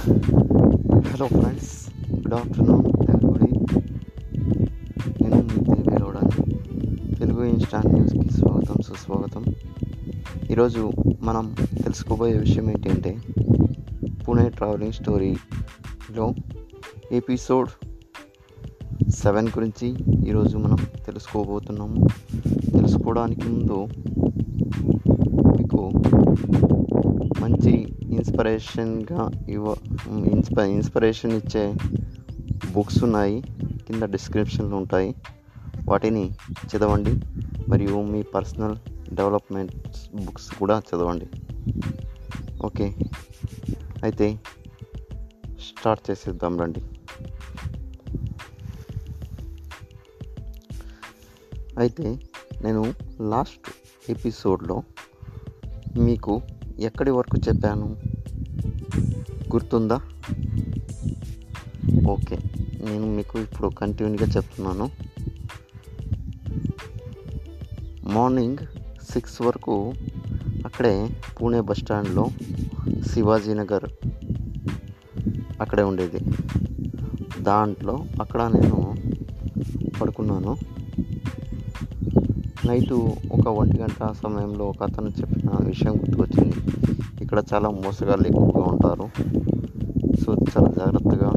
Hello friends good afternoon everybody నేను మీ తెలుగు గౌడాన్ని తెలుగు ఇన్స్టా న్యూస్కి స్వాగతం సుస్వాగతం. ఈరోజు మనం తెలుసుకోబోయే విషయం ఏంటంటే పూణే ట్రావెలింగ్ స్టోరీలో ఎపిసోడ్ సెవెన్ గురించి ఈరోజు మనం తెలుసుకోబోతున్నాము. తెలుసుకోవడానికి ముందు మీకు మంచి ఇన్స్పిరేషన్గా ఇవ్వ ఇన్స్ప ఇన్స్పిరేషన్ ఇచ్చే బుక్స్ ఉన్నాయి. కింద డిస్క్రిప్షన్లు ఉంటాయి. వాటిని చదవండి. మరియు మీ పర్సనల్ డెవలప్మెంట్ బుక్స్ కూడా చదవండి. ఓకే. అయితే స్టార్ట్ చేసేద్దాం రండి. అయితే నేను లాస్ట్ ఎపిసోడ్లో మీకు ఎక్కడి వరకు చెప్పాను? గుర్తుందా? ఓకే. నేను మీకు ఇప్పుడు కంటిన్యూగా చెప్తున్నాను. మార్నింగ్ సిక్స్ వరకు అక్కడే పూణే బస్ స్టాండ్లో శివాజీ నగర్ అక్కడే ఉండేది. దాంట్లో అక్కడ నేను పడుకున్నాను. నైటు ఒక ఒంటి గంట సమయంలో ఒక అతను చెప్పిన విషయం గుర్తుకొచ్చింది. ఇక్కడ చాలా మోసగాళ్ళు ఎక్కువగా ఉంటారు. సో చాలా జాగ్రత్తగా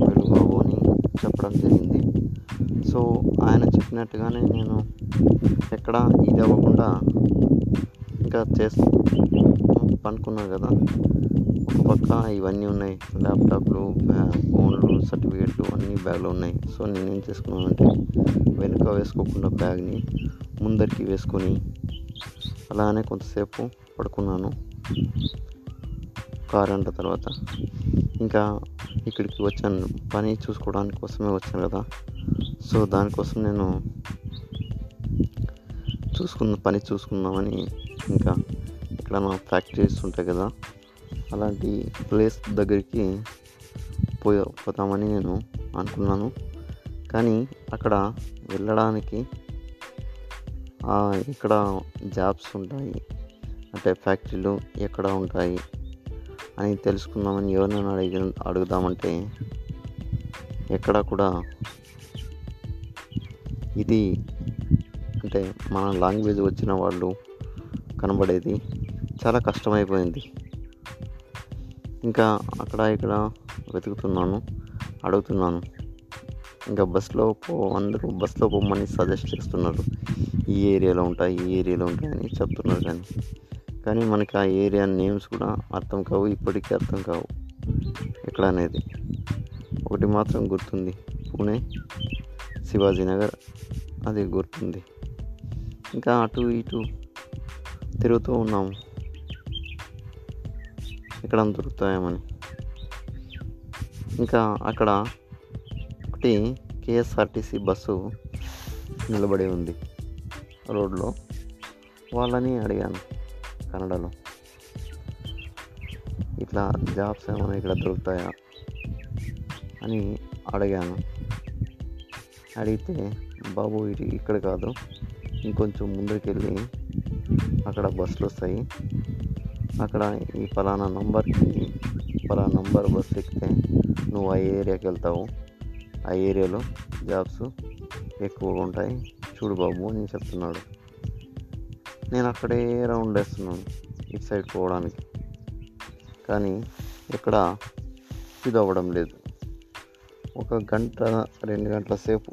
వెలుగు అని చెప్పడం జరిగింది. సో ఆయన చెప్పినట్టుగానే నేను ఎక్కడ ఇది అవ్వకుండా ఇంకా చేస్తూ పనుకున్నాను కదా. ఒక పక్క ఇవన్నీ ఉన్నాయి. ల్యాప్టాప్లు ఫోన్లు సర్టిఫికేట్లు అన్నీ బ్యాగ్లో ఉన్నాయి. సో నేనేం చేసుకున్నానంటే వెనుక వేసుకోకుండా బ్యాగ్ని ముందరికి వేసుకొని అలానే కొంతసేపు పడుకున్నాను. కారు గంట తర్వాత. ఇంకా ఇక్కడికి వచ్చాను. పని చూసుకోవడానికి కోసమే వచ్చాను కదా. సో దానికోసం నేను చూసుకున్న పని చూసుకుందామని ఇంకా ఇక్కడ ఫ్యాక్టరీస్ ఉంటాయి కదా. అలాంటి ప్లేస్ దగ్గరికి పోయా పోతామని నేను అనుకున్నాను. కానీ అక్కడ వెళ్ళడానికి ఇక్కడ జాబ్స్ ఉంటాయి అంటే ఫ్యాక్టరీలు ఎక్కడ ఉంటాయి అని తెలుసుకుందామని ఎవరినైనా అడిగి అడుగుదామంటే ఎక్కడ కూడా ఇది అంటే మన లాంగ్వేజ్ వచ్చిన వాళ్ళు కనబడేది చాలా కష్టమైపోయింది. ఇంకా అక్కడ ఇక్కడ వెతుకుతున్నాను అడుగుతున్నాను. ఇంకా బస్సులో పో అందరూ బస్సులో పోమని సజెస్ట్ చేస్తున్నారు. ఈ ఏరియాలో ఉంటాయి ఈ ఏరియాలో ఉంటాయి అని చెప్తున్నారు కానీ కానీ మనకి ఆ ఏరియా నేమ్స్ కూడా అర్థం కావు ఇప్పటికీ అర్థం కావు. ఎక్కడ అనేది. ఒకటి మాత్రం గుర్తుంది పూణే శివాజీనగర్ అది గుర్తుంది. ఇంకా అటు ఇటు తిరుగుతూ ఉన్నాము. ఎక్కడ దొరుకుతాయేమని. ఇంకా అక్కడ ఒకటి కేఎస్ఆర్టీసీ బస్సు నిలబడి ఉంది రోడ్లో. వాళ్ళని అడిగాను కన్నడలో. ఇట్లా జాబ్స్ ఏమైనా ఇక్కడ దొరుకుతాయా అని అడిగాను. అడిగితే బాబు ఇది ఇక్కడ కాదు. ఇంకొంచెం ముందుకు వెళ్ళి అక్కడ బస్సులు వస్తాయి. అక్కడ ఈ ఫలానా నంబర్కి ఫలానా నంబర్ బస్ ఎక్కితే నువ్వు ఆ ఏరియాకి వెళ్తావు. ఆ ఏరియాలో జాబ్స్ ఎక్కువగా ఉంటాయి. చూడు బాబు అని చెప్తున్నాడు. నేను అక్కడే రౌండ్ వేస్తున్నాను ఇటు సైడ్ పోవడానికి. కానీ ఇక్కడ ఇది అవ్వడం లేదు. ఒక గంట రెండు గంటల సేపు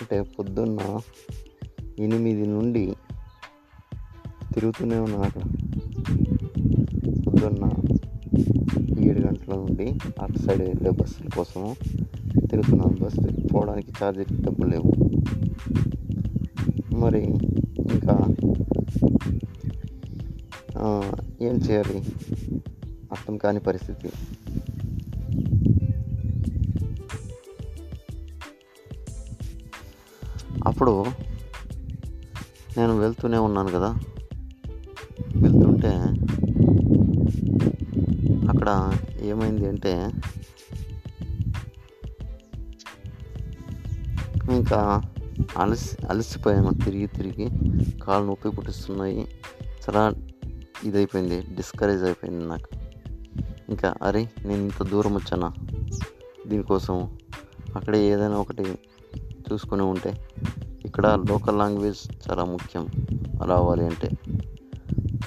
అంటే పొద్దున్న ఎనిమిది నుండి తిరుగుతూనే ఉన్నాను అక్కడ. పొద్దున్న ఏడు గంటల నుండి అటు సైడ్ వెళ్ళే బస్సుల కోసము తిరుగుతున్నాను బస్సు పోవడానికి ఛార్జీకి డబ్బులు లేవు. మరి ఇంకా ఏం చేయాలి? అర్థం కాని పరిస్థితి. అప్పుడు నేను వెళ్తూనే ఉన్నాను కదా. వెళ్తుంటే అక్కడ ఏమైంది అంటే ఇంకా అలసి అలసిపోయాను. తిరిగి తిరిగి కాళ్ళు నొప్పి పుట్టిస్తున్నాయి. చాలా ఇదైపోయింది డిస్కరేజ్ అయిపోయింది నాకు. ఇంకా అరే నేను ఇంత దూరం వచ్చానా? దీనికోసం అక్కడ ఏదైనా ఒకటి చూసుకొని ఉంటే ఇక్కడ లోకల్ లాంగ్వేజ్ చాలా ముఖ్యం. రావాలి అంటే.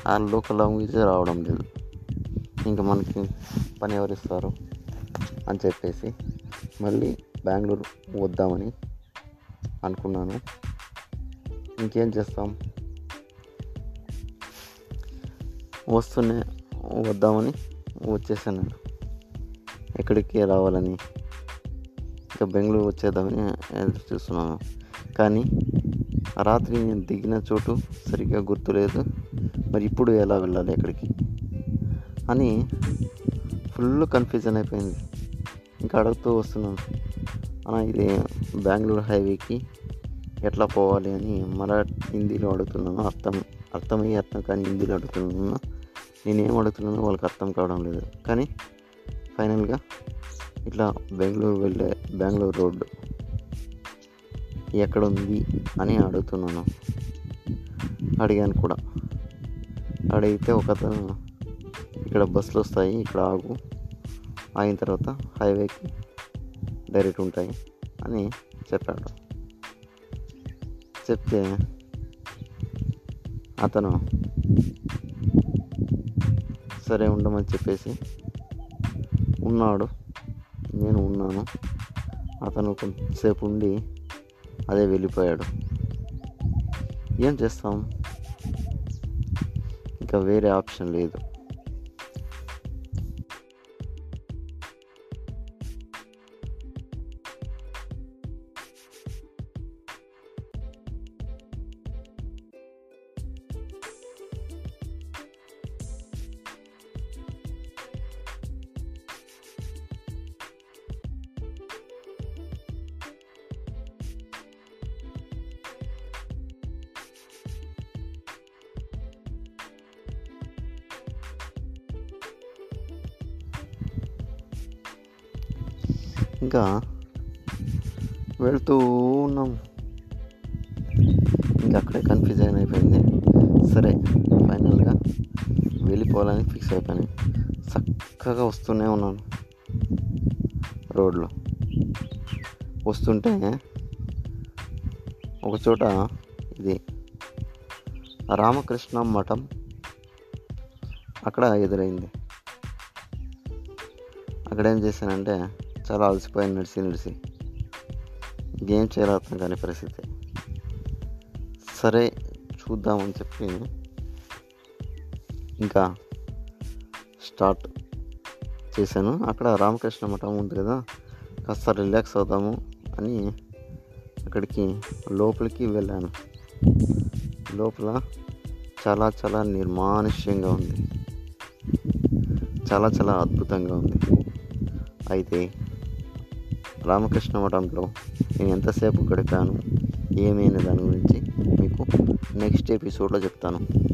ఆ లోకల్ లాంగ్వేజ్ రావడం లేదు. ఇంకా మనకి పని ఎవరిస్తారు అని చెప్పేసి మళ్ళీ బెంగళూరు వద్దామని అనుకున్నాను. ఇంకేం చేస్తాం? వస్తూనే వద్దామని వచ్చేసాను. ఎక్కడికి రావాలని ఇంకా బెంగళూరు వచ్చేద్దామని ఎదురు చూస్తున్నాను. కానీ ఆ రాత్రి నేను దిగిన చోటు సరిగ్గా గుర్తులేదు. మరి ఇప్పుడు ఎలా వెళ్ళాలి ఎక్కడికి? అని ఫుల్ కన్ఫ్యూజన్ అయిపోయింది. ఇంకా అడుగుతూ వస్తున్నాను. అన్న ఇది బెంగళూరు హైవేకి ఎట్లా పోవాలి అని మరా హిందీలో అడుగుతున్నాను. అర్థం అర్థమయ్యే అర్థం కానీ హిందీలో అడుగుతున్నాను. నేనేం అడుగుతున్నానో వాళ్ళకి అర్థం కావడం లేదు. కానీ ఫైనల్గా ఇట్లా బెంగళూరు వెళ్ళే బెంగళూరు రోడ్డు ఎక్కడ ఉంది అని అడుగుతున్నాను. అడిగాను కూడా. అడిగితే ఒక అతను ఇక్కడ బస్సులు వస్తాయి ఇక్కడ ఆగు. ఆగిన తర్వాత హైవేకి డైరెక్ట్ ఉంటాయి అని చెప్పాడు. చెప్తే అతను సరే ఉండమని చెప్పేసి ఉన్నాడు. నేను ఉన్నాను. అతను కొంతసేపు ఉండి అదే వెళ్ళిపోయాడు. ఏం చేస్తాం? ఇంకా వేరే ఆప్షన్ లేదు. ఇంకా వెళ్తూ ఉన్నాం. ఇంకా అక్కడే కన్ఫ్యూజన్ అయిపోయింది. సరే ఫైనల్గా వెళ్ళిపోవాలని ఫిక్స్ అయిపోయాను చక్కగా వస్తూనే ఉన్నాను రోడ్లో. వస్తుంటే ఒక చోట ఇది రామకృష్ణ మఠం అక్కడ ఎదురైంది. అక్కడ ఏం చేశానంటే చాలా అలసిపోయి నడిచి నడిచి గేమ్ చేయాలి కాని పరిస్థితి. సరే చూద్దామని చెప్పి ఇంకా స్టార్ట్ చేశాను. అక్కడ రామకృష్ణ మఠం ఉంది కదా కాస్త రిలాక్స్ అవుదాము అని అక్కడికి లోపలికి వెళ్ళాను. లోపల చాలా చాలా నిర్మానుష్యంగా ఉంది. చాలా చాలా అద్భుతంగా ఉంది. అయితే రామకృష్ణ మఠంలో నేను ఎంతసేపు గడిపాను? ఏమైనా దాని గురించి మీకు నెక్స్ట్ ఎపిసోడ్లో చెప్తాను.